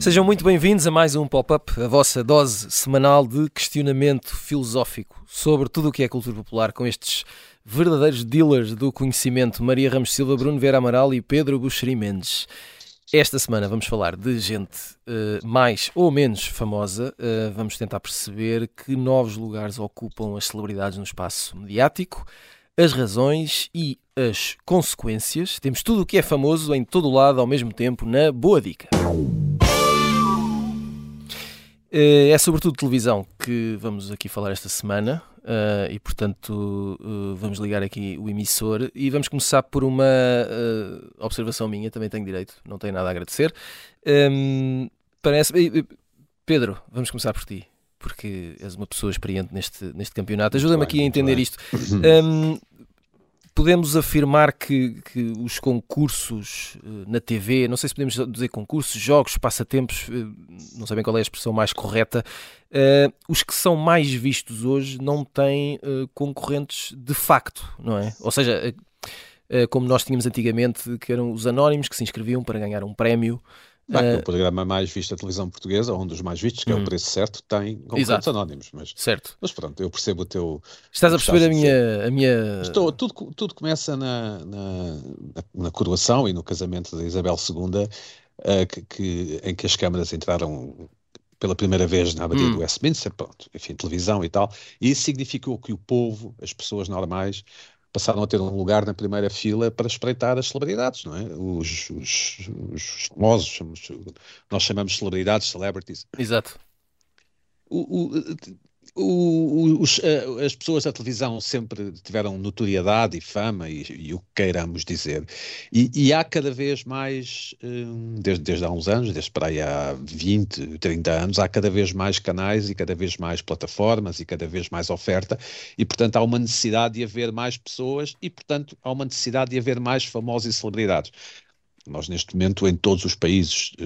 Sejam muito bem-vindos a mais um Pop-Up, a vossa dose semanal de questionamento filosófico sobre tudo o que é cultura popular, com estes verdadeiros dealers do conhecimento, Maria Ramos Silva, Bruno Vera Amaral e Pedro Buxeri Mendes. Esta semana vamos falar de gente uh, mais ou menos famosa. Uh, vamos tentar perceber que novos lugares ocupam as celebridades no espaço mediático, as razões e as consequências. Temos tudo o que é famoso em todo o lado ao mesmo tempo na Boa Dica. Eh, é sobretudo televisão que vamos aqui falar esta semana uh, e, portanto, uh, vamos ligar aqui o emissor e vamos começar por uma uh, observação minha, também tenho direito, não tenho nada a agradecer. Um, ehm, parece. Pedro, vamos começar por ti, porque és uma pessoa experiente neste, neste campeonato. Ajuda-me aqui a entender isto. Um, ehm, podemos afirmar que, que, os concursos eh, na TV, não sei se podemos dizer concursos, jogos, passatempos, eh, não sei bem qual é a expressão mais correta, uh, os que são mais vistos hoje não têm uh, concorrentes de facto, não é? Ou seja, uh, como nós tínhamos antigamente, que eram os anónimos que se inscreviam para ganhar um prémio Bem, uh, o programa mais visto da televisão portuguesa, um dos mais vistos, que hum. é o hum. Preço Certo, tem concorrentes anónimos. Mas, certo. mas pronto, eu percebo o teu. Estás a perceber a minha, a minha. Estou, tudo, tudo começa na, na, na coroação e no casamento de Isabel II, uh, que, que, em que as câmaras entraram pela primeira vez na abadia hum. do Westminster, pronto, enfim, televisão e tal, e isso significou que o povo, as pessoas normais, passaram a ter um lugar na primeira fila para espreitar as celebridades, não é? Os, os, os famosos, nós chamamos de celebridades, celebrities. Exato. O, o, o, os, eh, as pessoas da televisão sempre tiveram notoriedade e fama e, e o que queiramos dizer. E, e há cada vez mais, hum, desde, desde há uns anos, desde para aí há 20, 30 anos, há cada vez mais canais e cada vez mais plataformas e cada vez mais oferta e, portanto, há uma necessidade de haver mais pessoas e, portanto, há uma necessidade de haver mais famosos e celebridades. Nós, neste momento, em todos os países eh,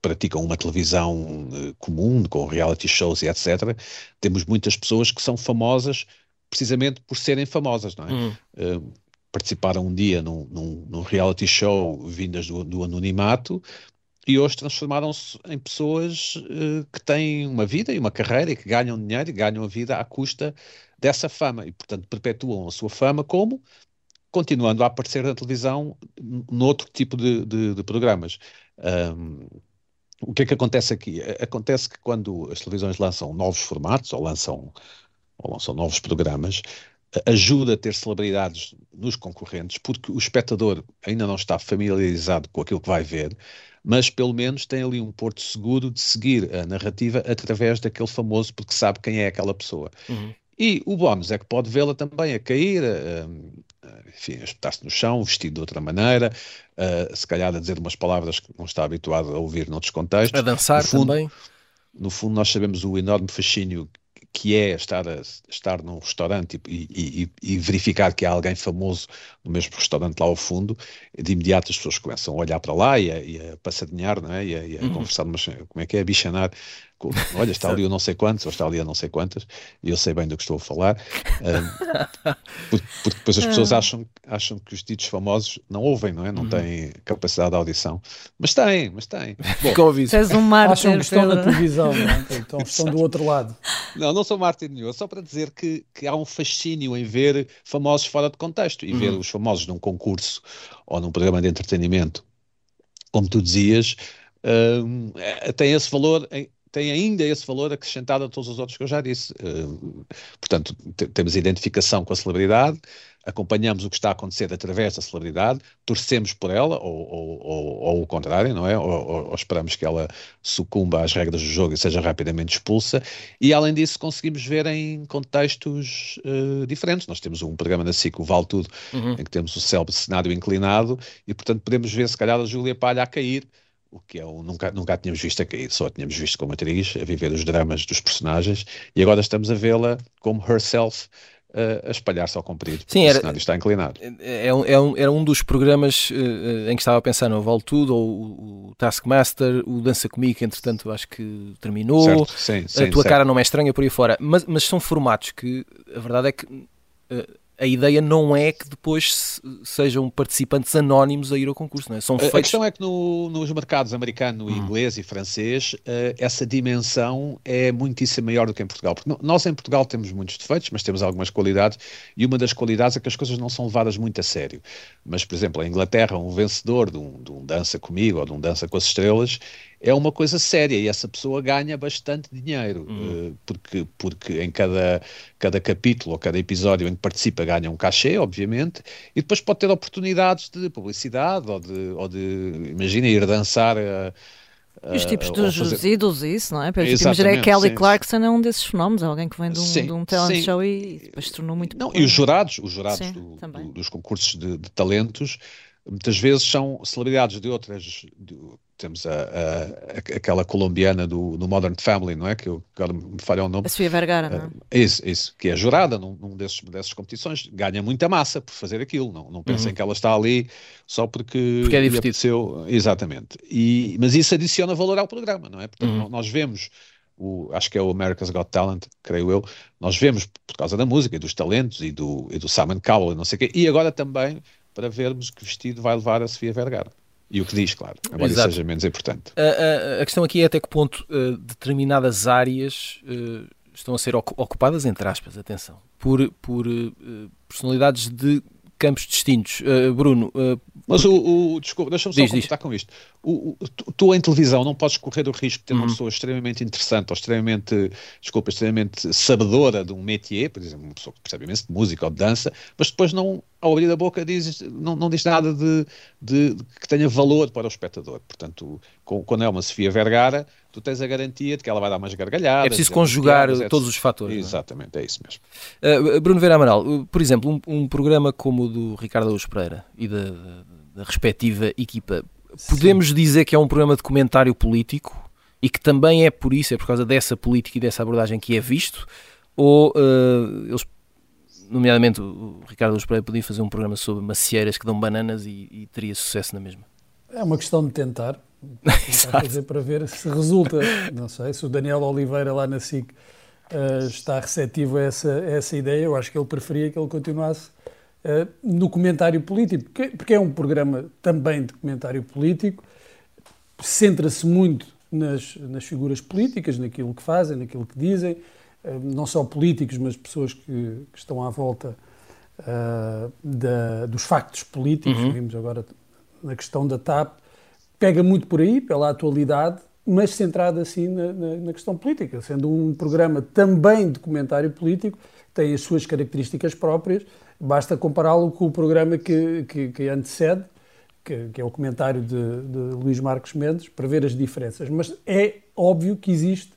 praticam uma televisão uh, comum, com reality shows e etc., temos muitas pessoas que são famosas precisamente por serem famosas, não é? Uhum. Uh, participaram um dia num, num, num reality show vindas do, do anonimato e hoje transformaram-se em pessoas uh, que têm uma vida e uma carreira e que ganham dinheiro e ganham a vida à custa dessa fama e, portanto, perpetuam a sua fama como continuando a aparecer na televisão noutro tipo de, de, de programas. Um, o que é que acontece aqui? Acontece que quando as televisões lançam novos formatos ou lançam, ou lançam novos programas, ajuda a ter celebridades nos concorrentes, porque o espectador ainda não está familiarizado com aquilo que vai ver, mas pelo menos tem ali um porto seguro de seguir a narrativa através daquele famoso, porque sabe quem é aquela pessoa. Uhum. E o bónus é que pode vê-la também a cair, a, enfim, a espetar-se no chão, vestido de outra maneira, a, se calhar a dizer umas palavras que não está habituado a ouvir noutros contextos. A dançar fundo, também. No fundo, nós sabemos o enorme fascínio que é estar, a, estar num restaurante e, e, e, verificar que há alguém famoso no mesmo restaurante lá ao fundo, de imediato as pessoas começam a olhar para lá e a, e a passadinhar, não é? e a, e a uhum. conversar, mas como é que é, a bichanar olha, está ali o não sei quantos, ou está ali a não sei quantas, e eu sei bem do que estou a falar, um, porque, depois as pessoas ah. acham, acham que os ditos famosos não ouvem, não é? Não uhum. têm capacidade de audição. Mas têm, mas têm. Bom, És um mártir, acham que estão na televisão, não é? então estão do outro lado. Não, não sou mártir nenhum, só para dizer que, que há um fascínio em ver famosos fora de contexto, e uhum. ver os famosos num concurso ou num programa de entretenimento, como tu dizias, um, é, tem esse valor em, tem ainda esse valor acrescentado a todos os outros que eu já disse. Uh, portanto, temos identificação com a celebridade, acompanhamos o que está a acontecer através da celebridade, torcemos por ela, ou, ou, ou, ou o contrário, não é? Ou, esperamos que ela sucumba às regras do jogo e seja rapidamente expulsa, e além disso conseguimos ver em contextos uh, diferentes. Nós temos um programa na SIC, o Vale Tudo, uhum. em que temos o célebre cenário inclinado, e portanto podemos ver se calhar a Júlia Palha a cair, o que é um, nunca, nunca a tínhamos visto aqui, só a tínhamos visto como atriz, a viver os dramas dos personagens, e agora estamos a vê-la como herself, a espalhar-se ao comprido. Sim, era, o cenário está inclinado. É, é, um, é um, era um dos programas uh, em que estava a pensar no Vale Tudo, ou o, Taskmaster, o Dança Comigo, entretanto acho que terminou. Certo, sim, sim, a tua certo. cara não é estranha por aí fora. Mas, mas são formatos que a verdade é que uh, a ideia não é que depois sejam participantes anónimos a ir ao concurso, não é? São feitos... A questão é que no, nos mercados americano, hum. inglês e francês, uh, essa dimensão é muitíssimo maior do que em Portugal. Porque nós em Portugal temos muitos defeitos, mas temos algumas qualidades, e uma das qualidades é que as coisas não são levadas muito a sério. Mas, por exemplo, em Inglaterra, um vencedor de um, de um Dança Comigo ou de um Dança com as Estrelas é uma coisa séria e essa pessoa ganha bastante dinheiro, uhum. porque, porque em cada, cada capítulo ou cada episódio em que participa ganha um cachê, obviamente, e depois pode ter oportunidades de publicidade ou de, ou de imagina, ir dançar. A, e os tipos dos fazer... ídolos isso, não é? Porque imagina a Kelly sim. Clarkson é um desses fenómenos, é alguém que vem de um, sim, de um talent show e depois se tornou muito Não, e os jurados, os jurados sim, do, do, dos concursos de, de, talentos muitas vezes são celebridades de outras de, temos a, a, aquela colombiana do, do, Modern Family, não é? Que eu agora me falha o nome. A Sofia Vergara, não é? Isso, isso, que é jurada num, num desses, dessas competições, ganha muita massa por fazer aquilo, não, não pensem uhum. que ela está ali só porque, porque é divertido. Exatamente. E, mas isso adiciona valor ao programa, não é? Portanto, uhum. nós vemos. O, acho que é o America's Got Talent, creio eu, nós vemos por causa da música e dos talentos e do, e do Simon Cowell e não sei o quê, e agora também para vermos que vestido vai levar a Sofia Vergara. E o que diz, claro, embora isso seja menos importante. A, a, a, questão aqui é até que ponto uh, determinadas áreas uh, estão a ser ocupadas, entre aspas, atenção, por, por uh, personalidades de campos distintos. Bruno. Mas o, o desculpa, deixa-me só completar com isto. O, o, tu, em televisão não podes correr o risco de ter uhum. uma pessoa extremamente interessante ou extremamente, desculpa, extremamente sabedora de um métier, por exemplo, uma pessoa que percebe imenso de música ou de dança, mas depois não, ao abrir a boca, diz, não, não diz nada de, de, de, que tenha valor para o espectador. Portanto, com, quando é uma Sofia Vergara, tu tens a garantia de que ela vai dar mais gargalhadas. É preciso conjugar piadas, todos os fatores. É? Exatamente, é? é? isso mesmo. Uh, Bruno Vera Amaral, uh, por exemplo, um, um, programa como o do Ricardo Luz Pereira e da, da respectiva equipa, Sim. podemos dizer que é um programa de comentário político e que também é por isso, é por causa dessa política e dessa abordagem que é visto, ou uh, eles nomeadamente o Ricardo Luz Pereira podia fazer um programa sobre macieiras que dão bananas e, e teria sucesso na mesma. É uma questão de tentar, tentar fazer para ver se resulta. Não sei se o Daniel Oliveira lá na SIC uh, está receptivo a essa, a essa ideia. Eu acho que ele preferia que ele continuasse uh, no comentário político, porque, porque, é um programa também de comentário político, centra-se muito nas, nas figuras políticas, naquilo que fazem, naquilo que dizem. Eh, não só políticos, mas pessoas que, que estão à volta uh, da, dos factos políticos, uhum. vimos agora na questão da TAP, pega muito por aí, pela atualidade, mas centrado assim na, na, na, questão política, sendo um programa também de comentário político, tem as suas características próprias, basta compará-lo com o programa que, que, que antecede, que, que, é o comentário de, de Luís Marcos Mendes, para ver as diferenças. Mas é óbvio que existe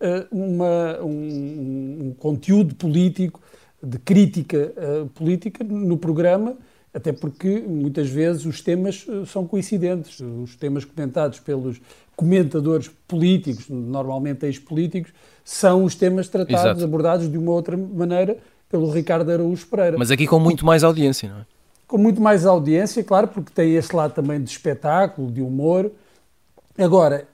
uh, uma, um, um, conteúdo político, de crítica uh, política no programa, até porque muitas vezes os temas uh, são coincidentes. Os temas comentados pelos comentadores políticos, normalmente ex-políticos, são os temas tratados, Exato. abordados de uma outra maneira pelo Ricardo Araújo Pereira. Mas aqui com muito mais audiência, não é? Com muito mais audiência, claro, porque tem este lado também de espetáculo, de humor. Agora,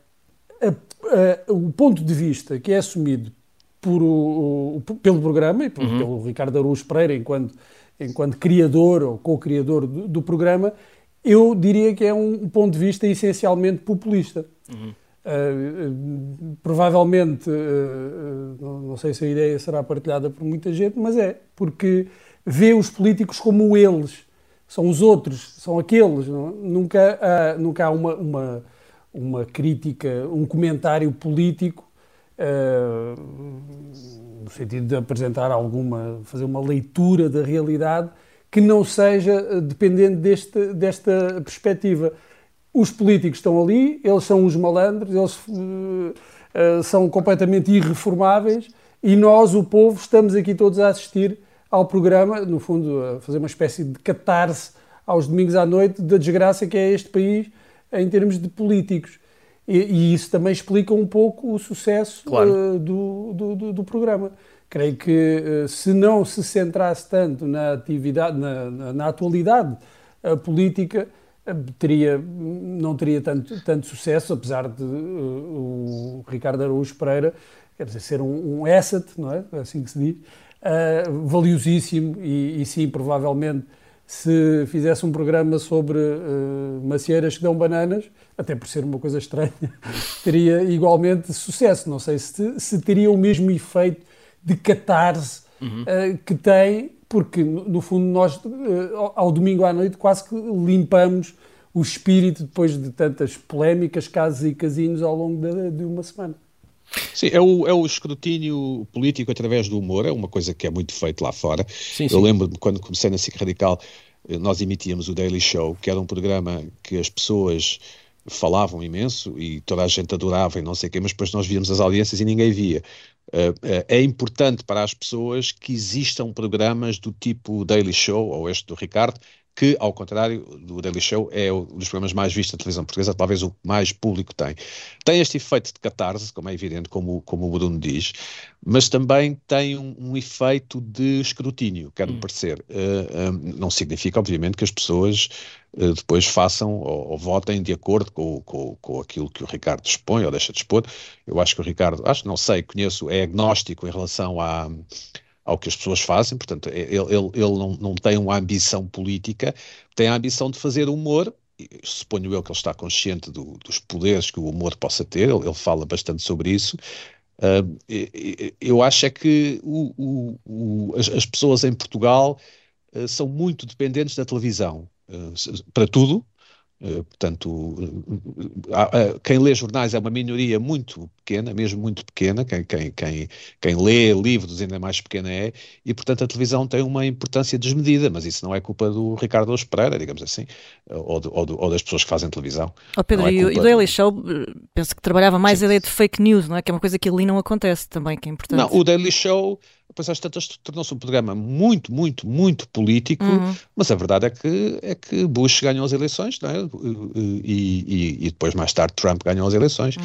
uh, o ponto de vista que é assumido por o, o, pelo programa e por, uhum. pelo Ricardo Araújo Pereira, enquanto, enquanto criador ou co-criador do, do, programa, eu diria que é um ponto de vista essencialmente populista. Uhum. Uh, provavelmente, uh, não, não, sei se a ideia será partilhada por muita gente, mas é, porque vê os políticos como eles, são os outros, são aqueles. Não? Nunca, há, nunca há uma, uma uma crítica, um comentário político, uh, no sentido de apresentar alguma, fazer uma leitura da realidade que não seja eh, dependente deste, desta perspectiva. Os políticos estão ali, eles são os malandros, eles uh, são completamente irreformáveis e nós, o povo, estamos aqui todos a assistir ao programa, no fundo, a fazer uma espécie de catarse aos domingos à noite da desgraça que é este país em termos de políticos. E, e isso também explica um pouco o sucesso claro. uh, do, do, do, do, programa. creio que se não se centrasse tanto na atividade, na, na, na atualidade política, teria, não teria tanto, tanto sucesso, apesar de uh, o Ricardo Araújo Pereira quer dizer, ser um, um asset, não é? Assim que se diz, uh, valiosíssimo e, e, sim, provavelmente, se fizesse um programa sobre uh, macieiras que dão bananas, até por ser uma coisa estranha, teria igualmente sucesso. Não sei se, se teria o mesmo efeito de catarse uhum. uh, que tem porque no fundo nós eh, ao domingo à noite quase que limpamos o espírito depois de tantas polémicas, casos e casinhos ao longo de, de uma semana. Sim, é o, é o escrutínio político através do humor, é uma coisa que é muito feito lá fora. Sim, Eu lembro-me quando comecei na SIC Radical, eh, nós emitíamos o Daily Show, que era um programa que as pessoas falavam imenso e toda a gente adorava e não sei o quê, mas depois nós víamos as audiências e ninguém via. Uh, uh, é importante para as pessoas que existam programas do tipo Daily Show ou este do Ricardo, que, ao contrário do Daily Show, é um dos programas mais vistos da televisão portuguesa, talvez o mais público tem. Tem este efeito de catarse, como é evidente, como, como o Bruno diz, mas também tem um, um efeito de escrutínio, quero-me hum. parecer. Uh, não significa, obviamente, que as pessoas uh, depois façam ou, ou, votem de acordo com, com, com aquilo que o Ricardo expõe ou deixa de expor. Eu acho que o Ricardo, acho, não sei, conheço, é agnóstico em relação a ao que as pessoas fazem, portanto, ele, ele, ele não, não tem uma ambição política, tem a ambição de fazer humor, suponho eu que ele está consciente do, dos poderes que o humor possa ter, ele, ele fala bastante sobre isso, Uh, eu acho é que o, o, o, as, as, pessoas em Portugal uh, são muito dependentes da televisão uh, para tudo. Portanto, quem lê jornais é uma minoria muito pequena, mesmo muito pequena. Quem, quem, quem, quem lê livros ainda mais pequena é. E, portanto, a televisão tem uma importância desmedida. Mas isso não é culpa do Ricardo Pereira, digamos assim, ou, de, ou, de, ou, das pessoas que fazem televisão. Oh Pedro, é e o Daily Show penso que trabalhava mais Sim. a ideia de fake news, não é? Que é uma coisa que ali não acontece também, que é importante. Não, o Daily Show depois às tantas tornou-se um programa muito, muito, muito político, uhum. mas a verdade é que, é que Bush ganhou as eleições, não é? E, e, e depois mais tarde Trump ganhou as eleições. Uhum.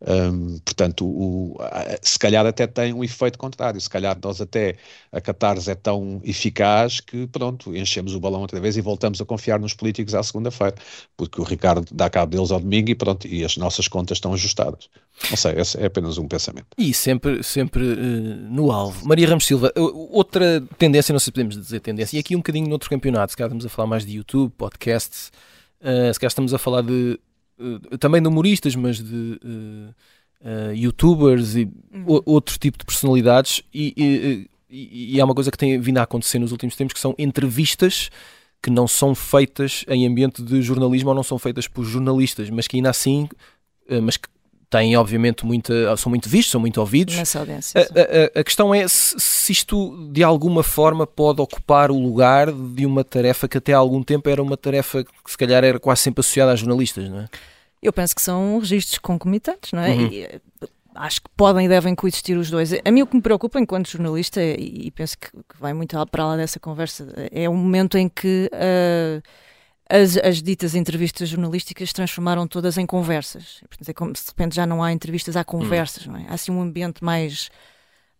Um, portanto, o, se calhar até tem um efeito contrário, se calhar nós até a catarse é tão eficaz que pronto, enchemos o balão outra vez e voltamos a confiar nos políticos à segunda-feira, porque o Ricardo dá cabo deles ao domingo e pronto, e as nossas contas estão ajustadas. Não sei, esse é apenas um pensamento. E sempre, sempre uh, no alvo. Maria Ramos Silva, outra tendência, não sei se podemos dizer tendência, e aqui um bocadinho noutro campeonato, se calhar estamos a falar mais de YouTube, podcasts, uh, se calhar estamos a falar de também de humoristas, mas de uh, youtubers e uhum. outro tipo de personalidades, e, e, e, e há uma coisa que tem vindo a acontecer nos últimos tempos que são entrevistas que não são feitas em ambiente de jornalismo ou não são feitas por jornalistas, mas que ainda assim, mas que têm obviamente muita, são muito vistos, são muito ouvidos. Nessa audiência. A, a, a, questão é se, se, isto de alguma forma pode ocupar o lugar de uma tarefa que até há algum tempo era uma tarefa que se calhar era quase sempre associada a jornalistas, não é? Eu penso que são registros concomitantes, não é? Uhum. E, eh, acho que podem e devem coexistir os dois. A mim o que me preocupa enquanto jornalista, e penso que, vai muito para lá dessa conversa, é o momento em que uh, as, as, ditas entrevistas jornalísticas transformaram todas em conversas. Portanto, é como se de repente já não há entrevistas, há conversas, hum. não é? Há assim um ambiente mais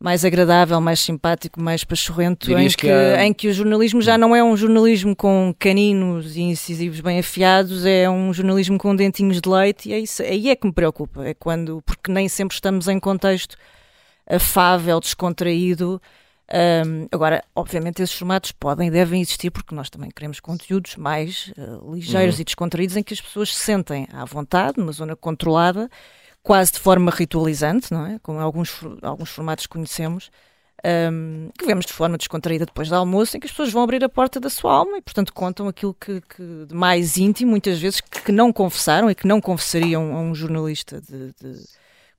mais agradável, mais simpático, mais pachorrento, em que, que há... em que o jornalismo já não é um jornalismo com caninos e incisivos bem afiados, é um jornalismo com dentinhos de leite, e é isso, aí é que me preocupa, é quando, porque nem sempre estamos em contexto afável, descontraído, um, agora, obviamente, esses formatos podem e devem existir porque nós também queremos conteúdos mais uh, ligeiros uhum. e descontraídos em que as pessoas se sentem à vontade, numa zona controlada, quase de forma ritualizante, não é? Como alguns, alguns formatos conhecemos, um, que vemos de forma descontraída depois do almoço, em que as pessoas vão abrir a porta da sua alma e, portanto, contam aquilo que, que de mais íntimo, muitas vezes, que, que, não confessaram e que não confessariam a um jornalista de, de,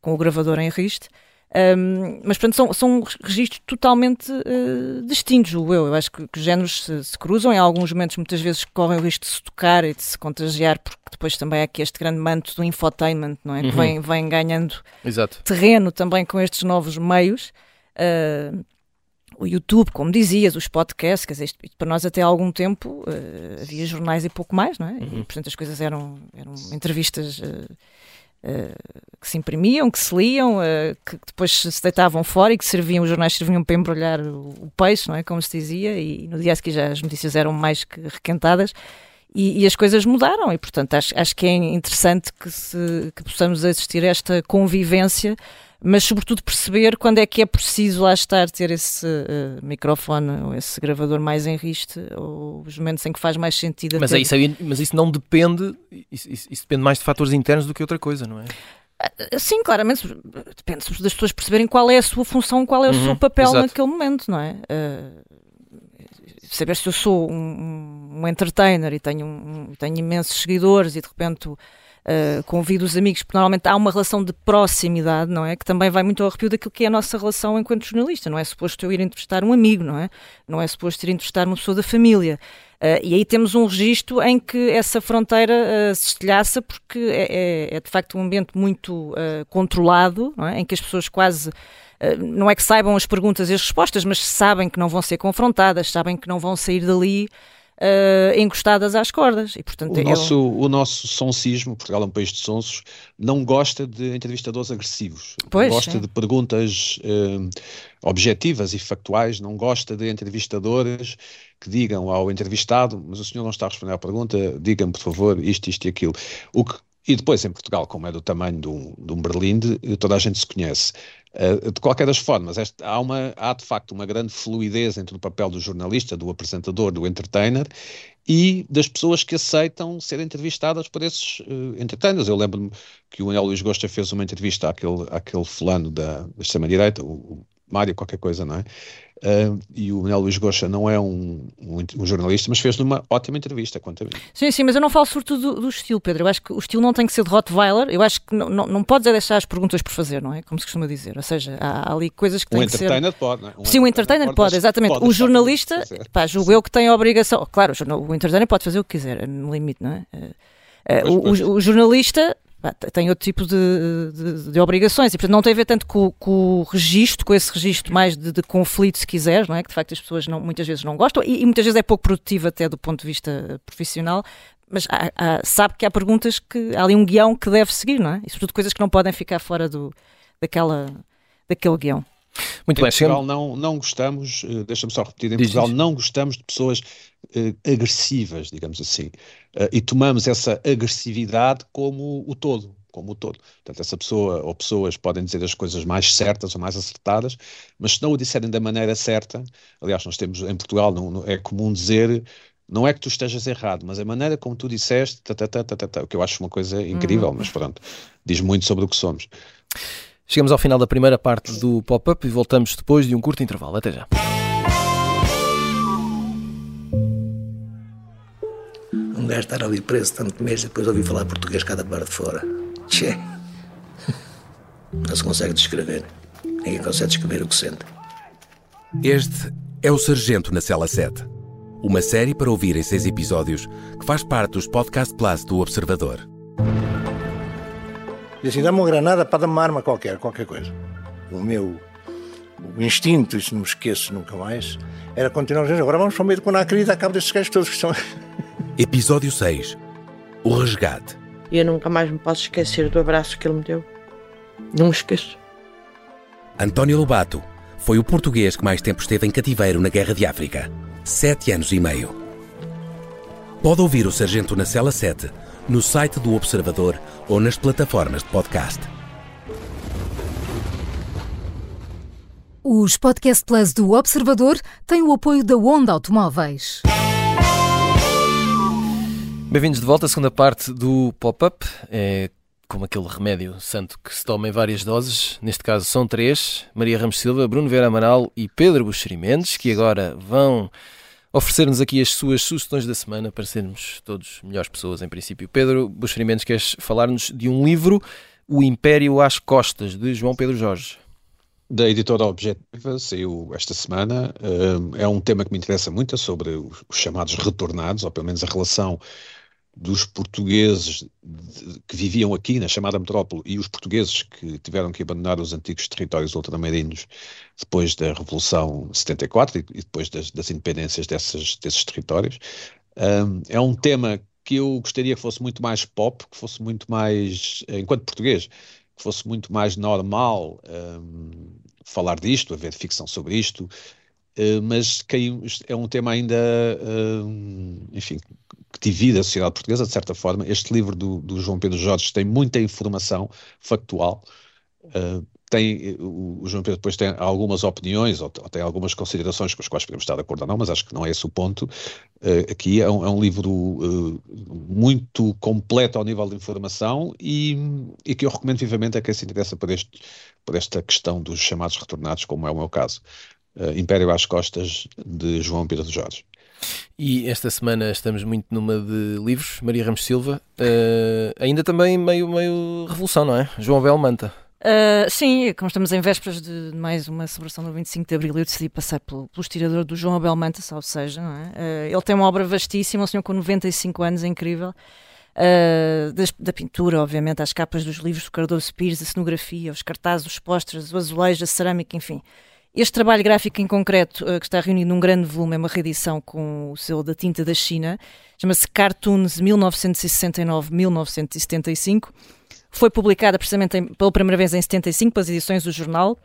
com o gravador em riste. Um, mas, portanto, são, são registros totalmente uh, distintos, eu. Eu acho que, que os géneros se, se, cruzam. Em alguns momentos, muitas vezes, correm o risco de se tocar e de se contagiar, porque depois também há aqui este grande manto do infotainment, não é? Uhum. Que vem, vem ganhando Exato. terreno também com estes novos meios. Uh, o YouTube, como dizias, os podcasts, quer dizer, isto, para nós até há algum tempo uh, havia jornais e pouco mais, não é? Uhum. E, portanto, as coisas eram, eram entrevistas uh, que se imprimiam, que se liam, uh, que depois se deitavam fora e que serviam, os jornais serviam para embrulhar o, peixe, não é? Como se dizia, e no dia seguinte já as notícias eram mais que requentadas. E, e, as coisas mudaram e, portanto, acho, acho que é interessante que, se, que possamos assistir a esta convivência mas sobretudo perceber quando é que é preciso lá estar, ter esse uh, microfone ou esse gravador mais em riste, ou os momentos em que faz mais sentido. Mas, é isso, mas isso não depende, isso, isso, isso, depende mais de fatores internos do que outra coisa, não é? Ah, sim, claramente, depende das pessoas perceberem qual é a sua função, qual é o uhum, seu papel exato. naquele momento, não é? Uh, saber se eu sou um, um entertainer e tenho, um, tenho imensos seguidores e de repente uh, convido os amigos, porque normalmente há uma relação de proximidade, não é? Que também vai muito ao arrepio daquilo que é a nossa relação enquanto jornalista. Não é suposto eu ir entrevistar um amigo, não é? Não é suposto ir entrevistar uma pessoa da família. Uh, e aí temos um registro em que essa fronteira uh, se estilhaça, porque é, é, é, de facto um ambiente muito controlado, é? em que as pessoas quase. não é que saibam as perguntas e as respostas, mas sabem que não vão ser confrontadas, sabem que não vão sair dali uh, encostadas às cordas. E, portanto, o, nosso, eu... o nosso sonsismo, Portugal é um país de sonsos, não gosta de entrevistadores agressivos. Pois, gosta de perguntas uh, objetivas e factuais, não gosta de entrevistadores que digam ao entrevistado, mas o senhor não está a responder à pergunta, diga-me, por favor, isto, isto e aquilo. O que e depois em Portugal, como é do tamanho de um, de um Berlinde, toda a gente se conhece. Uh, de qualquer das formas, há, uma, há de facto uma grande fluidez entre o papel do jornalista, do apresentador, do entertainer e das pessoas que aceitam ser entrevistadas por esses uh, entertainers. Eu lembro-me que o Anel Luís Gosta fez uma entrevista àquele, àquele fulano da, da extrema-direita, o, o Mário qualquer coisa, não é? Uh, e o Manuel Luís Goxa não é um, um, um jornalista, mas fez-lhe uma ótima entrevista, quanto a mim. Sim, sim, mas eu não falo sobretudo do, do, estilo, Pedro. Eu acho que o estilo não tem que ser de Rottweiler. Eu acho que não, não, não podes é deixar as perguntas por fazer, não é? Como se costuma dizer. Ou seja, há, há ali coisas que um têm que ser... Um entertainer pode, não é? Um sim, o entertainer pode, pode exatamente. Pode o jornalista, pá, julgo eu que tem a obrigação... Claro, o entertainer pode fazer o que quiser, no limite, não é? Uh, pois, o, o, o jornalista tem outro tipo de, de, de, obrigações e portanto não tem a ver tanto com, com o registro, com esse registro mais de, de, conflito, se quiseres, não é? Que de facto as pessoas não, muitas vezes não gostam e, e, muitas vezes é pouco produtivo até do ponto de vista profissional, mas há, há, sabe que há perguntas que há ali um guião que deve seguir, não é? E sobretudo coisas que não podem ficar fora do, daquela, daquele guião. Muito em bem, Portugal não, não gostamos, eh, deixa-me só repetir, em Portugal não gostamos de pessoas agressivas, digamos assim, uh, e tomamos essa agressividade como o todo, como o todo. Portanto, essa pessoa ou pessoas podem dizer as coisas mais certas ou mais acertadas, mas se não o disserem da maneira certa, aliás, nós temos em Portugal, não, não, é comum dizer não é que tu estejas errado, mas a maneira como tu disseste, tá, tá, tá, o que eu acho uma coisa incrível, uhum. mas pronto, diz muito sobre o que somos. Chegamos ao final da primeira parte do pop-up e voltamos depois de um curto intervalo. Até já. Gajo estar ali preso tanto mês depois ouvir falar português cada parte de fora. Tchê. Não se consegue descrever. Ninguém consegue descrever o que sente. Este é o Sargento na Cela 7. Uma série para ouvir em seis episódios que faz parte dos Podcast Plus do Observador. E assim, dá-me uma granada para dar uma arma qualquer, qualquer coisa. O meu o instinto, isso não me esqueço nunca mais, era continuar a dizer, agora vamos para o meio do Conacri e dar cabo destes gajos todos que estão... Episódio 6. O resgate. E eu nunca mais me posso esquecer do abraço que ele me deu. Não me esqueço. António Lobato foi o português que mais tempo esteve em cativeiro na Guerra de África. Sete anos e meio. Pode ouvir o Sargento na Cela 7 no site do Observador ou nas plataformas de podcast. Os Podcast Plus do Observador têm o apoio da Onda Automóveis. Bem-vindos de volta à segunda parte do Pop-Up. É como aquele remédio santo que se toma em várias doses. Neste caso são três: Maria Ramos Silva, Bruno Vera Amaral e Pedro Buxeri Mendes, que agora vão oferecer-nos aqui as suas sugestões da semana para sermos todos melhores pessoas, em princípio. Pedro Buxerimentos, queres falar-nos de um livro, O Império às Costas, de João Pedro Jorge? Da editora Objetiva, saiu esta semana. É um tema que me interessa muito, é sobre os chamados retornados, ou pelo menos a relação dos portugueses que viviam aqui na chamada metrópole e os portugueses que tiveram que abandonar os antigos territórios ultramarinos depois da Revolução de 74 e, depois das, das independências dessas, desses territórios. Um, é um tema que eu gostaria que fosse muito mais pop, que fosse muito mais, enquanto português, que fosse muito mais normal um, falar disto, haver ficção sobre isto, uh, mas é um tema ainda, enfim, que divide a sociedade portuguesa, de certa forma. Este livro do, do João Pedro Jorge tem muita informação factual. Uh, tem, o, João Pedro depois tem algumas opiniões ou, ou, tem algumas considerações com as quais podemos estar de acordo ou não, mas acho que não é esse o ponto. Uh, aqui é um, é um livro uh, muito completo ao nível de informação e, e, que eu recomendo vivamente a quem se interessa por, este, por esta questão dos chamados retornados, como é o meu caso. Uh, Império às Costas, de João Pedro Jorge. E esta semana estamos muito numa de livros, Maria Ramos Silva, ainda também meio, meio revolução, não é? João Bel Manta. Uh, sim, como estamos em vésperas de mais uma celebração do 25 de Abril, eu decidi passar pelo, pelo estirador do João Abel Mantas, ou seja, é? uh, ele tem uma obra vastíssima, um senhor com 95 anos, é incrível. Uh, da, da, pintura, obviamente, às capas dos livros do Cardoso Pires, a cenografia, os cartazes, os postres, o azulejo, a cerâmica, enfim. Este trabalho gráfico em concreto, que está reunido num grande volume, é uma reedição com o selo da tinta da China, chama-se Cartoons 1969-1975 foi publicada precisamente em, pela primeira vez em 75 pelas edições do jornal.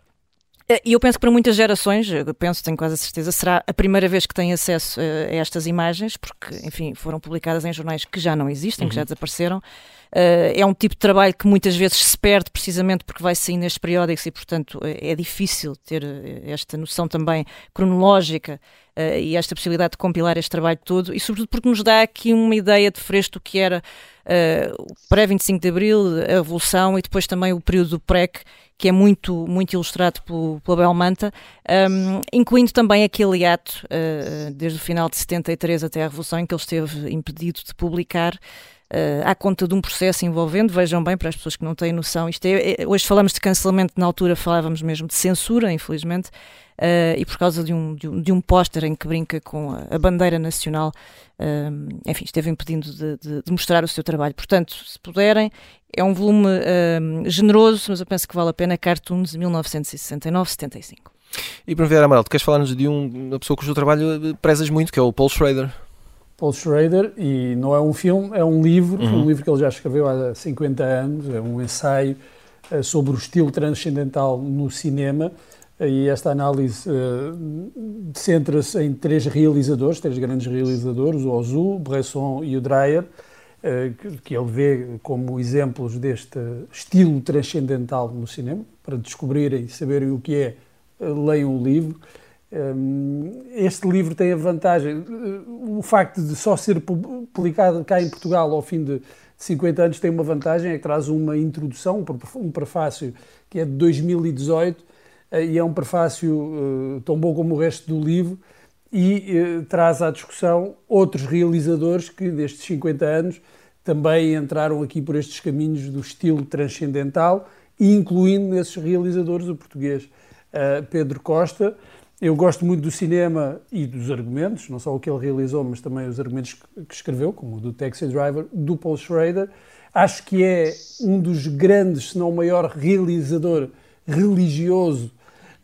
Eh, e eu penso que para muitas gerações, eu penso, tenho quase a certeza, será a primeira vez que têm acesso eh, a estas imagens, porque, enfim, foram publicadas em jornais que já não existem, uhum. que já uhum. desapareceram. Uh, é um tipo de trabalho que muitas vezes se perde precisamente porque vai sair nestes periódicos e, portanto, é, é difícil ter esta noção também cronológica uh, e esta possibilidade de compilar este trabalho todo e, sobretudo, porque nos dá aqui uma ideia de fresco do que era uh, o pré-25 de Abril, a Revolução e depois também o período do PREC, que é muito, muito ilustrado pelo, pela Belmanta, um, incluindo também aquele ato, uh, desde o final de 73 até a Revolução, em que ele esteve impedido de publicar uh, à conta de um processo envolvendo, vejam bem, para as pessoas que não têm noção, isto é, é, hoje falamos de cancelamento, na altura falávamos mesmo de censura, infelizmente, uh, e por causa de um, de um, de um póster em que brinca com a, a bandeira nacional, uh, enfim, esteve impedindo de, de, de, mostrar o seu trabalho. Portanto, se puderem, é um volume generoso, mas eu penso que vale a pena, Cartoons 1969-75. E para ver, Amaral, tu queres falar-nos de um, uma pessoa cujo trabalho prezas muito, que é o Paul Schrader. Paul Schrader, e não é um filme, é um livro, uhum. um livro que ele já escreveu há 50 anos, é um ensaio uh, sobre o estilo transcendental no cinema, e esta análise uh, centra-se em três realizadores, três grandes realizadores, o Ozu, Bresson e o Dreyer, uh, que, que ele vê como exemplos deste estilo transcendental no cinema, para descobrirem e saberem o que é, leiam o livro. Este livro tem a vantagem, o facto de só ser publicado cá em Portugal ao fim de 50 anos tem uma vantagem, é que traz uma introdução, um prefácio que é de 2018 eh, e é um prefácio eh, tão bom como o resto do livro e eh, traz à discussão outros realizadores que destes 50 anos também entraram aqui por estes caminhos do estilo transcendental, incluindo nesses realizadores o português Pedro Costa, eu gosto muito do cinema e dos argumentos, não só o que ele realizou, mas também os argumentos que escreveu, como o do Taxi Driver, do Paul Schrader. Acho que é um dos grandes, se não o maior realizador religioso,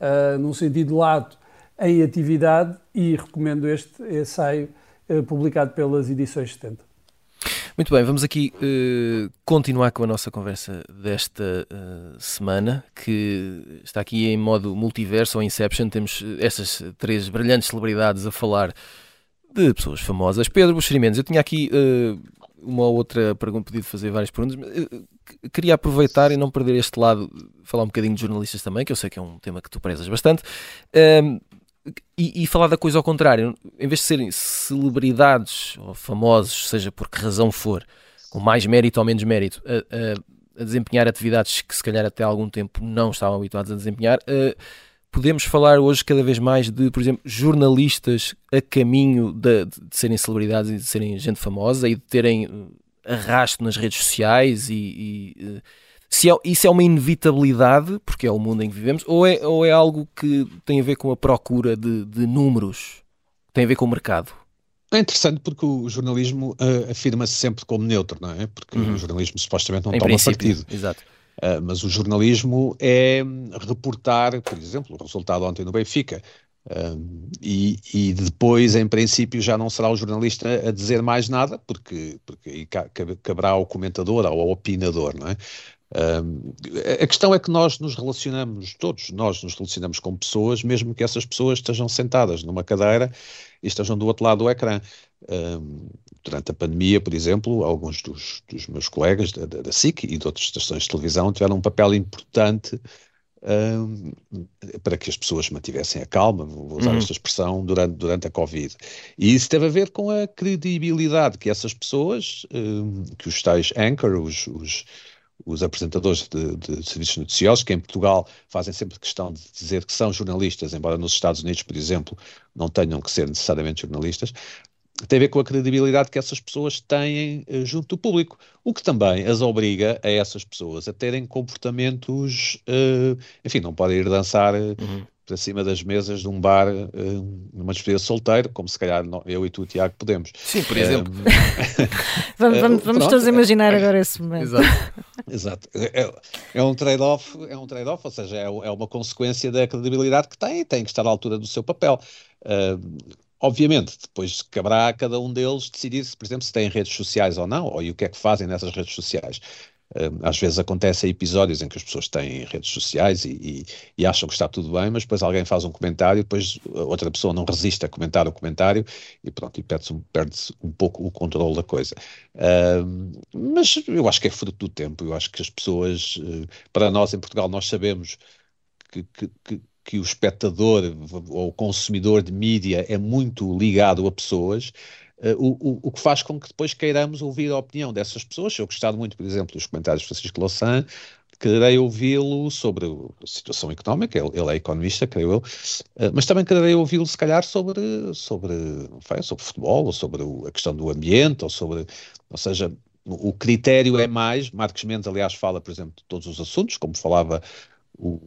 uh, num sentido lato, em atividade e recomendo este ensaio uh, publicado pelas edições 70. Muito bem, vamos aqui uh, continuar com a nossa conversa desta uh, semana, que está aqui em modo multiverso ou Inception. Temos eh, essas três brilhantes celebridades a falar de pessoas famosas. Pedro Buxerimentos, eu tinha aqui uh, uma outra pergunta, pedido fazer várias perguntas, mas queria aproveitar e não perder este lado, falar um bocadinho de jornalistas também, que eu sei que é um tema que tu prezas bastante. Uh, e, e, falar da coisa ao contrário, em vez de serem celebridades ou famosos, seja por que razão for, com mais mérito ou menos mérito, a, a, a desempenhar atividades que se calhar até há algum tempo não estavam habituados a desempenhar, uh, podemos falar hoje cada vez mais de, por exemplo, jornalistas a caminho de, de, de serem celebridades e de serem gente famosa e de terem eh, arrasto nas redes sociais e, e uh, se é, isso é uma inevitabilidade, porque é o mundo em que vivemos, ou é, ou é algo que tem a ver com a procura de, de números, tem a ver com o mercado? É interessante porque o jornalismo uh, afirma-se sempre como neutro, não é? Porque uhum. o jornalismo supostamente não em toma partido. Exato. Uh, mas o jornalismo é reportar, por exemplo, o resultado ontem no Benfica. Uh, e, e, depois, em princípio, já não será o jornalista a dizer mais nada, porque, porque aí caberá ao comentador, ao opinador, não é? Um, a questão é que nós nos relacionamos, todos nós nos relacionamos com pessoas, mesmo que essas pessoas estejam sentadas numa cadeira e estejam do outro lado do ecrã. Um, durante a pandemia, por exemplo, alguns dos, dos meus colegas da, da, da, SIC e de outras estações de televisão tiveram um papel importante um, para que as pessoas mantivessem a calma, vou usar uhum. esta expressão, durante, durante a Covid. E isso teve a ver com a credibilidade que essas pessoas, que os tais anchor, os, os, os apresentadores de, de, serviços noticiosos, que em Portugal fazem sempre questão de dizer que são jornalistas, embora nos Estados Unidos, por exemplo, não tenham que ser necessariamente jornalistas, tem a ver com a credibilidade que essas pessoas têm uh, junto do público, o que também as obriga a essas pessoas a terem comportamentos, uh, enfim, não podem ir dançar uh, uhum. Para cima das mesas de um bar numa despedida solteiro, como se calhar eu e tu, Tiago, podemos. Sim, por exemplo. vamos vamos, vamos todos imaginar agora esse momento. Exato. Exato. É, é um trade-off, é um trade-off, ou seja, é, é, uma consequência da credibilidade que tem, tem que estar à altura do seu papel. Uh, Obviamente, depois caberá a cada um deles decidir, se, por exemplo, se têm redes sociais ou não, ou e o que é que fazem nessas redes sociais. Às vezes acontecem episódios em que as pessoas têm redes sociais e, e, e, acham que está tudo bem, mas depois alguém faz um comentário, depois outra pessoa não resiste a comentar o comentário e pronto, e perde-se um, perde um pouco o controle da coisa. Uh, mas eu acho que é fruto do tempo, eu acho que as pessoas, uh, para nós em Portugal, nós sabemos que, que, que, que o espectador ou o consumidor de mídia é muito ligado a pessoas, uh, o, o, o, que faz com que depois queiramos ouvir a opinião dessas pessoas. Eu gostado muito, por exemplo, dos comentários de Francisco Louçã, quererei ouvi-lo sobre a situação económica, ele, ele é economista, creio eu, uh, mas também quererei ouvi-lo, se calhar, sobre, sobre, sei, sobre futebol, ou sobre a questão do ambiente, ou sobre, ou seja, o critério é mais, Marcos Mendes, aliás, fala, por exemplo, de todos os assuntos, como falava o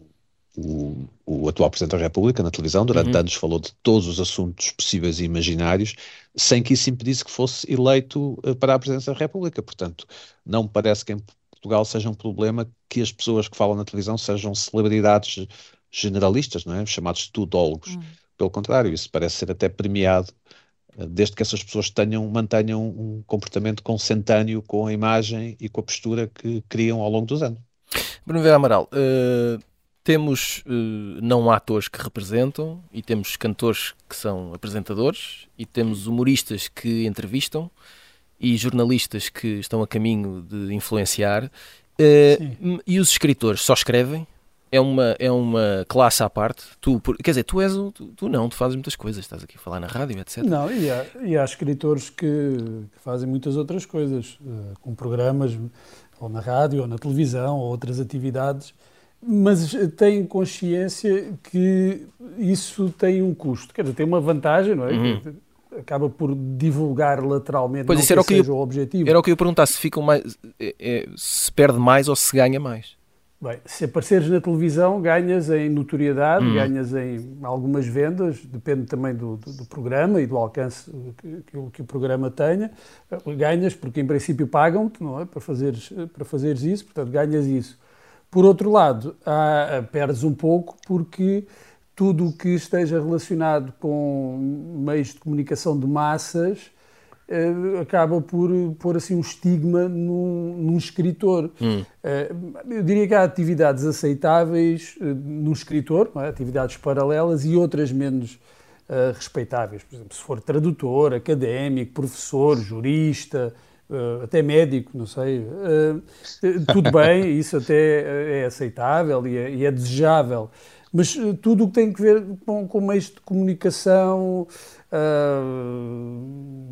o, o, atual Presidente da República na televisão, durante uhum. anos falou de todos os assuntos possíveis e imaginários, sem que isso impedisse que fosse eleito uh, para a Presidência da República. Portanto, não me parece que em Portugal seja um problema que as pessoas que falam na televisão sejam celebridades generalistas, não é? chamados tudólogos. Uhum. Pelo contrário, isso parece ser até premiado uh, desde que essas pessoas tenham, mantenham um comportamento consentâneo com a imagem e com a postura que criam ao longo dos anos. Bruno Vera Amaral, uh temos uh, não atores que representam e temos cantores que são apresentadores e temos humoristas que entrevistam e jornalistas que estão a caminho de influenciar uh, e os escritores só escrevem é uma, é uma classe à parte. Tu, quer dizer, tu és tu, tu, não, tu fazes muitas coisas, estás aqui a falar na rádio, etc. Não, e há, e há escritores que, que, fazem muitas outras coisas, uh, com programas, ou na rádio, ou na televisão, ou outras atividades mas têm consciência que isso tem um custo. Quer dizer, tem uma vantagem, não é? Uhum. Acaba por divulgar lateralmente, pois não isso era que, o que eu, o objetivo. Era o que eu ia perguntar, se, ficam mais, é, é, se perde mais ou se ganha mais. Bem, se apareceres na televisão, ganhas em notoriedade, uhum. ganhas em algumas vendas, depende também do, do, do programa e do alcance que, que, o, que, o, programa tenha. Ganhas porque, em princípio, pagam-te não é? para, fazeres, para fazeres isso, portanto, ganhas isso. Por outro lado, há, perdes um pouco porque tudo o que esteja relacionado com meios de comunicação de massas eh, acaba por pôr assim um estigma num, num escritor. Hum. Eh, eu diria que há atividades aceitáveis eh, num escritor, é? atividades paralelas e outras menos uh, respeitáveis. Por exemplo, se for tradutor, académico, professor, jurista, uh, até médico, não sei. Uh, tudo bem, isso até é aceitável e é, e é desejável. Mas uh, tudo o que tem que ver com, com meios de comunicação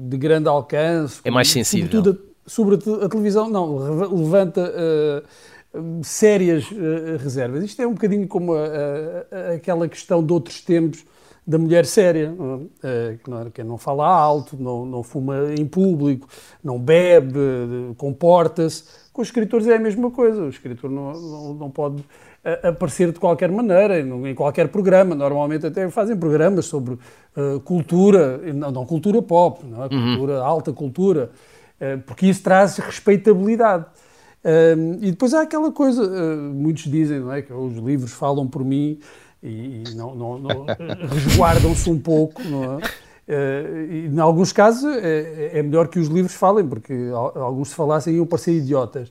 de grande alcance. É mais sensível. Sobretudo a, sobre a televisão, não, levanta sérias reservas. Isto é um bocadinho como a, a, aquela questão de outros tempos da mulher séria, é? que não fala alto, não, não fuma em público, não bebe, comporta-se. Com os escritores é a mesma coisa. O escritor não, não, não pode aparecer de qualquer maneira, em qualquer programa. Normalmente até fazem programas sobre uh, cultura, não, não, cultura pop, não é? Uhum. cultura, uhum. alta cultura, uh, porque isso traz respeitabilidade. Uh, e depois há aquela coisa, muitos dizem não é, que os livros falam por mim, e, e não, não, não resguardam-se um pouco, não é? Uh, e, em alguns casos é, é, melhor que os livros falem, porque alguns se falassem iam parecer idiotas.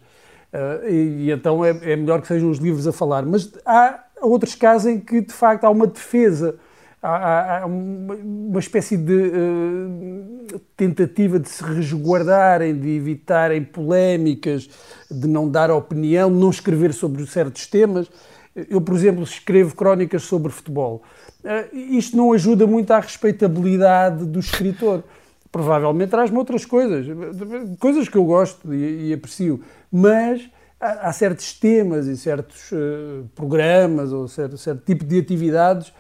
Uh, e, e, então é, é, melhor que sejam os livros a falar. Mas há outros casos em que, de facto, há uma defesa, há, há uma, uma, espécie de uh, tentativa de se resguardarem, de evitarem polémicas, de não dar opinião, não escrever sobre certos temas. Eu, por exemplo, escrevo crónicas sobre futebol. Uh, isto não ajuda muito à respeitabilidade do escritor. Provavelmente traz-me outras coisas, coisas que eu gosto e, e aprecio, mas há, há, certos temas e certos uh, programas ou certo, certo, tipo de atividades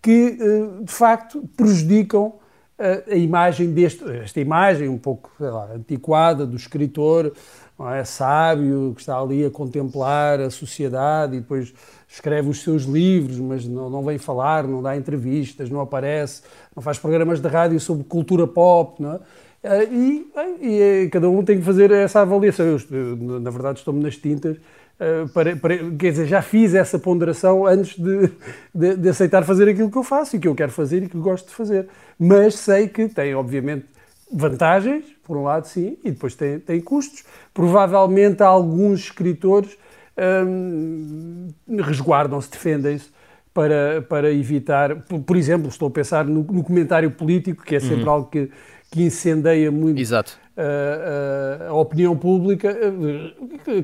que, uh, de facto, prejudicam a imagem deste, esta imagem um pouco lá, antiquada do escritor, é? sábio, que está ali a contemplar a sociedade e depois escreve os seus livros, mas não, não vem falar, não dá entrevistas, não aparece, não faz programas de rádio sobre cultura pop, não é? Eh, e, e, eh, cada um tem que fazer essa avaliação. Eu, na verdade, estou-me nas tintas. Uh, para, para, quer dizer, já fiz essa ponderação antes de, de, de, aceitar fazer aquilo que eu faço e que eu quero fazer e que gosto de fazer. Mas sei que tem, obviamente, vantagens, por um lado, sim, e depois tem, tem custos. Provavelmente alguns escritores hum, resguardam-se, defendem-se para, para evitar, por, por, exemplo, estou a pensar no, no comentário político, que é sempre uhum. algo que, que incendeia muito. A, a, a, opinião pública,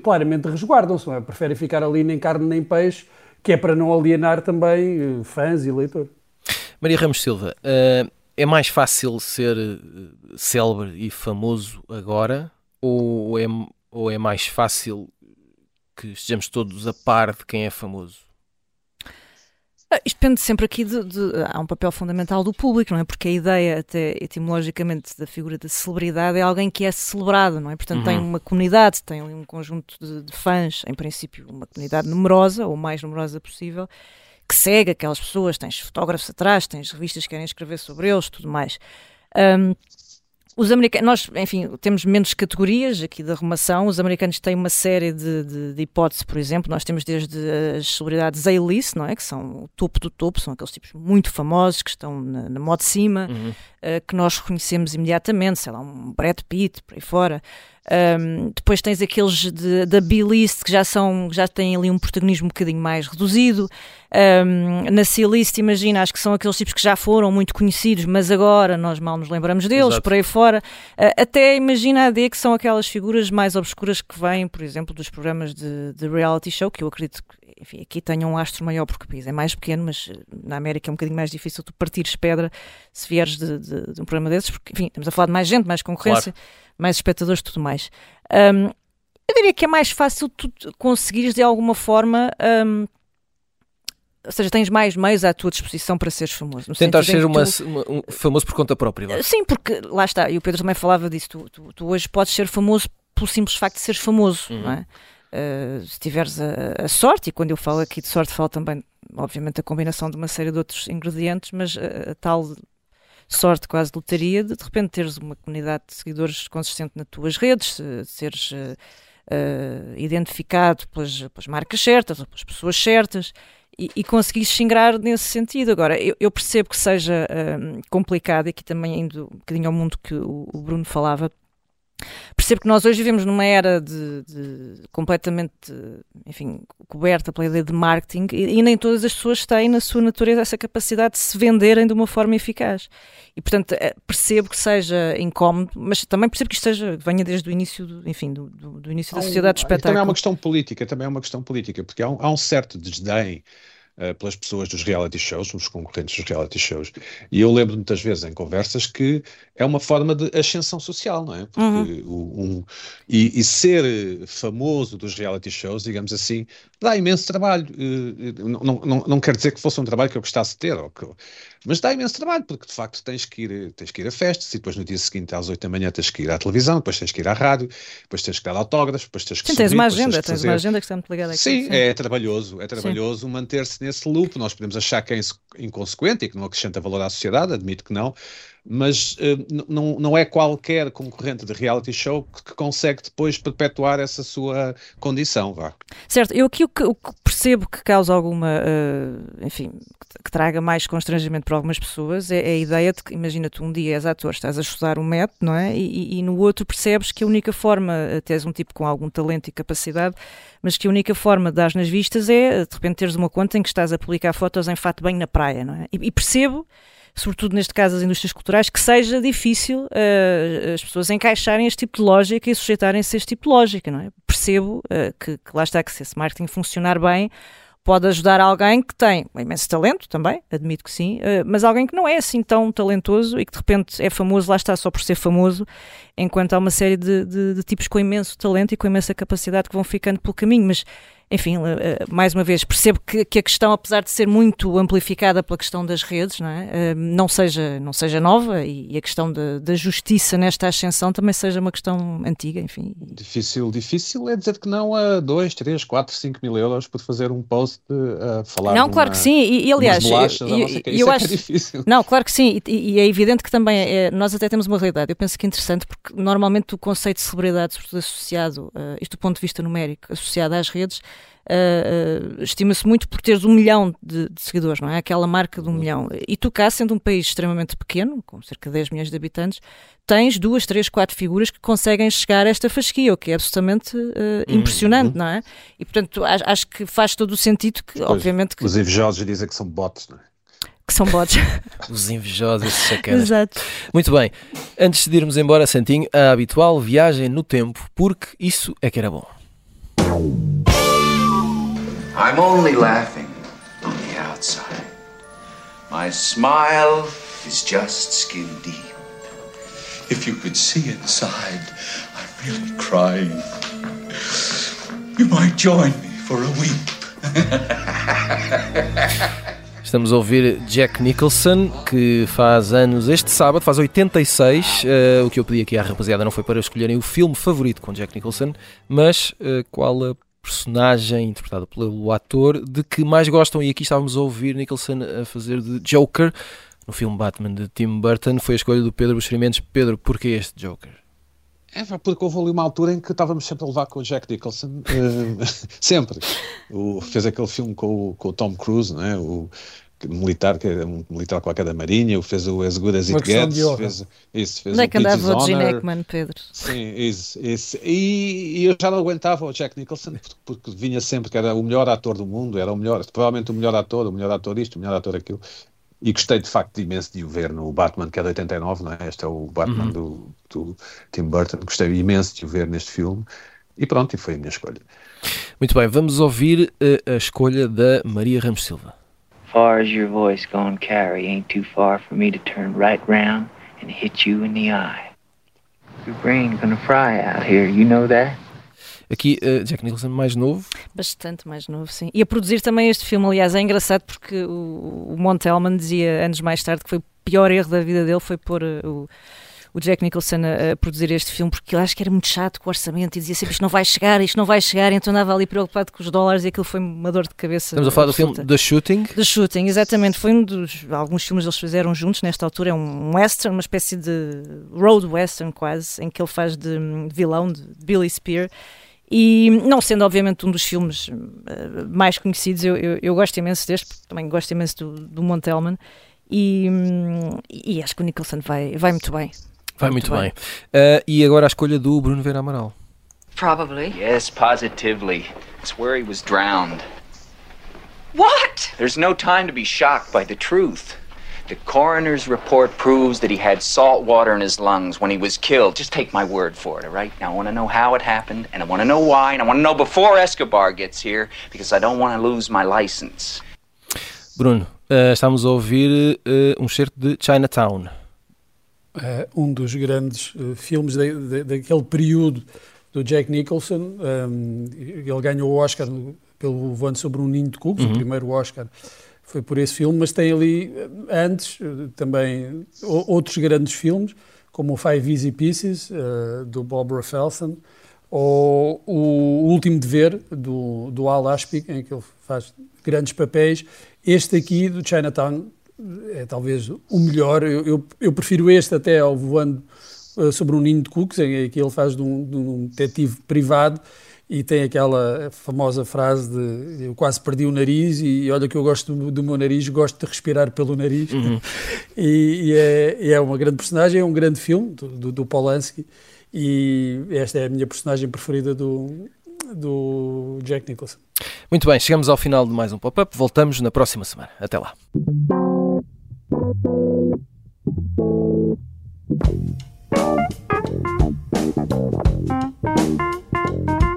claramente resguardam-se, é? preferem ficar ali nem carne nem peixe, que é para não alienar também eh, fãs e leitores. Maria Ramos Silva, uh, é mais fácil ser eh, célebre e famoso agora ou é, ou é mais fácil que estejamos todos a par de quem é famoso? Ah, isto depende sempre aqui de, de, Há um papel fundamental do público, não é? Porque a ideia, até etimologicamente, da figura da celebridade é alguém que é celebrado, não é? Portanto, uhum. tem uma comunidade, tem um conjunto de, de, fãs, em princípio, uma comunidade numerosa, ou mais numerosa possível, que segue aquelas pessoas. Tens fotógrafos atrás, tens revistas que querem escrever sobre eles, tudo mais. Um, os americanos, nós, enfim, temos menos categorias aqui da arrumação. Os americanos têm uma série de, de, de hipóteses, por exemplo. Nós temos desde as celebridades A-list, não é? Que são o topo do topo, são aqueles tipos muito famosos que estão na, na moda de cima, uhum. uh, que nós reconhecemos imediatamente, sei lá, um Brad Pitt, por aí fora. Um, depois tens aqueles de, da B-list que já são, já têm ali um protagonismo um bocadinho mais reduzido. Um, na C-list, imagina, acho que são aqueles tipos que já foram muito conhecidos, mas agora nós mal nos lembramos deles, Exato. por aí fora. Uh, até imagina a D, que são aquelas figuras mais obscuras que vêm, por exemplo, dos programas de, de reality show, que eu acredito que enfim, aqui tenham um astro maior porque o país é mais pequeno, mas eh, na América é um bocadinho mais difícil tu partires pedra se vieres de, de, de um programa desses, porque, enfim, estamos a falar de mais gente, mais concorrência. Claro mais espectadores e tudo mais. Um, eu diria que é mais fácil tu conseguires de alguma forma. Um, ou seja, tens mais meios à tua disposição para seres famoso. Tentar ser uma, tu... uma, um famoso por conta própria. Lá. Sim, porque lá está, e o Pedro também falava disso. Tu, tu, tu hoje podes ser famoso pelo simples facto de seres famoso, uhum. não é? Uh, se tiveres a, a, sorte, e quando eu falo aqui de sorte, falo também, obviamente, a combinação de uma série de outros ingredientes, mas a, a tal sorte, quase de lotaria, de de repente teres uma comunidade de seguidores consistente nas tuas redes, seres uh, uh, identificado pelas, pelas, marcas certas ou pelas pessoas certas e, e conseguires xingrar nesse sentido. Agora, eu, eu percebo que seja complicado, e aqui também indo um bocadinho ao mundo que o, o Bruno falava, Percebo que nós hoje vivemos numa era de, de completamente, enfim, coberta pela ideia de marketing e, e, nem todas as pessoas têm na sua natureza essa capacidade de se venderem de uma forma eficaz. E, portanto, eh, percebo que seja incómodo, mas também percebo que isto seja, venha desde o início, do, enfim, do, do, do início da sociedade de espetáculo. Também é uma questão política, também é uma questão política, porque há um, há um certo desdém uh, pelas pessoas dos reality shows, os concorrentes dos reality shows. E eu lembro muitas vezes em conversas que é uma forma de ascensão social, não é? Porque uhum. um, e, e, ser famoso dos reality shows, digamos assim, dá imenso trabalho. Uh, não, não, não quer dizer que fosse um trabalho que eu gostasse de ter, ou que, mas dá imenso trabalho, porque de facto tens que ir, tens que ir a festas e depois no dia seguinte às 8 da manhã tens que ir à televisão, depois tens que ir à rádio, depois tens que dar autógrafos, depois tens que Sim, subir, tens uma agenda, tens, tens uma agenda que está muito ligada aqui. Sim, sim. é trabalhoso, é trabalhoso manter-se nesse loop. Nós podemos achar que é inconsequente e que não acrescenta valor à sociedade, admito que não, mas uh, não, não é qualquer concorrente de reality show que, que, consegue depois perpetuar essa sua condição, vá. Certo, eu aqui o que, o que percebo que causa alguma, uh, enfim, que traga mais constrangimento para algumas pessoas, é, é a ideia de que, imagina-te, um dia és ator, estás a estudar um método, não é? E, e, no outro percebes que a única forma, até és um tipo com algum talento e capacidade, mas que a única forma de dar nas vistas é, de repente, teres uma conta em que estás a publicar fotos em fato bem na praia, não é? E, e percebo sobretudo neste caso as indústrias culturais, que seja difícil uh, as pessoas encaixarem este tipo de lógica e sujeitarem-se a este tipo de lógica, não é? Percebo uh, que, que, lá está, que se esse marketing funcionar bem, pode ajudar alguém que tem imenso talento também, admito que sim, uh, mas alguém que não é assim tão talentoso e que de repente é famoso, lá está só por ser famoso, enquanto há uma série de, de, de tipos com imenso talento e com imensa capacidade que vão ficando pelo caminho, mas enfim, eh, eh, mais uma vez, percebo que, que, a questão, apesar de ser muito amplificada pela questão das redes, não, é? Eh, não, seja, não seja nova e, a questão da justiça nesta ascensão também seja uma questão antiga, enfim. Difícil, difícil é dizer que não a 2, 3, 4, 5 mil euros por fazer um post a falar Não, claro uma, que sim, e, e aliás, eu, eu, eu é acho, é difícil. Não, claro que sim, e, e é evidente que também é, nós até temos uma realidade, eu penso que é interessante, porque normalmente o conceito de celebridade, sobretudo associado, uh, isto do ponto de vista numérico, associado às redes, uh, estima-se muito por teres um milhão de, de, seguidores, não é? Aquela marca de um milhão. E tu cá, sendo um país extremamente pequeno, com cerca de 10 milhões de habitantes, tens duas, três, quatro figuras que conseguem chegar a esta fasquia, o que é absolutamente uh, impressionante, não é? E portanto acho, acho, que faz todo o sentido que, pois, obviamente... Que... Os invejosos dizem que são bots, não é? que são bots. Os invejosos, sacanas. Exato. Muito bem. Antes de irmos embora, Santinho, a habitual viagem no tempo, porque isso é que era bom. I'm only laughing on the outside. My smile is just skin deep. If you could see inside, I'm really crying. You might join me for a weep. Estamos a ouvir Jack Nicholson, que faz anos este sábado, faz 86. Uh, eh, o que eu pedi aqui à rapaziada não foi para escolherem o filme favorito com Jack Nicholson, mas uh, qual a personagem interpretado pelo ator de que mais gostam. E aqui estávamos a ouvir Nicholson a fazer de Joker no filme Batman de Tim Burton. Foi a escolha do Pedro Buxerimentos. Pedro, porquê este Joker? É, porque houve ali uma altura em que estávamos sempre a levar com o Jack Nicholson, uh, sempre. O, fez aquele filme com o, com o Tom Cruise, não é? O, militar, que é um militar qualquer da Marinha, fez o As Good As It Gets, fez, isso, fez Onde é que andava o Gene Hackman, Pedro? Sim, isso, isso. E, e, eu já não aguentava o Jack Nicholson, porque, vinha sempre que era o melhor ator do mundo, era o melhor, provavelmente o melhor ator, o melhor ator isto, o melhor ator aquilo. E gostei de facto imenso de o ver no Batman, que é de 89, não é? Este é o Batman uhum. do, do Tim Burton. Gostei imenso de o ver neste filme. E pronto, e foi a minha escolha. Muito bem, vamos ouvir a, eh, a escolha da Maria Ramos Silva. Far as your voice gonna carry ain't too far for me to turn right round and hit you in the eye. Your brain gonna fry out here, you know that? Aqui, uh, Jack Nicholson mais novo. Bastante mais novo, sim. E a produzir também este filme, aliás, é engraçado porque o, o Montelman dizia anos mais tarde que foi o pior erro da vida dele foi pôr uh, o o Jack Nicholson a, a, produzir este filme, porque eu acho que era muito chato com o orçamento e dizia sempre isto não vai chegar, isto não vai chegar, então andava ali preocupado com os dólares e aquilo foi uma dor de cabeça. Estamos a falar do filme The Shooting? The Shooting, exatamente. Foi um dos. Alguns filmes eles fizeram juntos, nesta altura é um western, uma espécie de road western quase, em que ele faz de, de vilão, de Billy Spear. E não sendo, obviamente, um dos filmes uh, mais conhecidos, eu, eu, eu, gosto imenso deste, porque também gosto imenso do, do Montelman. E, um, e acho que o Nicholson vai, vai muito bem. Vai muito, muito bem. bem. Uh, e agora a escolha do Bruno Vera Amaral. Probably. Yes, positively. It's where he was drowned. What? There's no time to be shocked by the truth. The coroner's report proves that he had salt water in his lungs when he was killed. Just take my word for it, all right? Now, I want to know how it happened, and I want to know why, and I want to know before Escobar gets here, because I don't want to lose my license. Bruno, uh, estamos a ouvir uh, um certo de Chinatown. Uh, um dos grandes uh, filmes de, de, daquele período do Jack Nicholson. Um, ele ganhou o Oscar pelo Voando sobre um Ninho de Cubos, uhum. o primeiro Oscar foi por esse filme, mas tem ali eh, antes também outros grandes filmes, como o Five Easy Pieces, uh, do Bob Rafelson, ou o Último Dever, do, do Al Ashby, em que ele faz grandes papéis. Este aqui, do Chinatown, é talvez o melhor. Eu, eu, eu, prefiro este até ao voando uh, sobre um ninho de cucos, em que ele faz de um, de um detetive privado. e tem aquela famosa frase de eu quase perdi o nariz e olha que eu gosto do, do meu nariz, gosto de respirar pelo nariz. Uhum. e, e, é, é, uma grande personagem, é um grande filme do, do, do Polanski e esta é a minha personagem preferida do, do Jack Nicholson. Muito bem, chegamos ao final de mais um pop-up. Voltamos na próxima semana. Até lá. Thank you.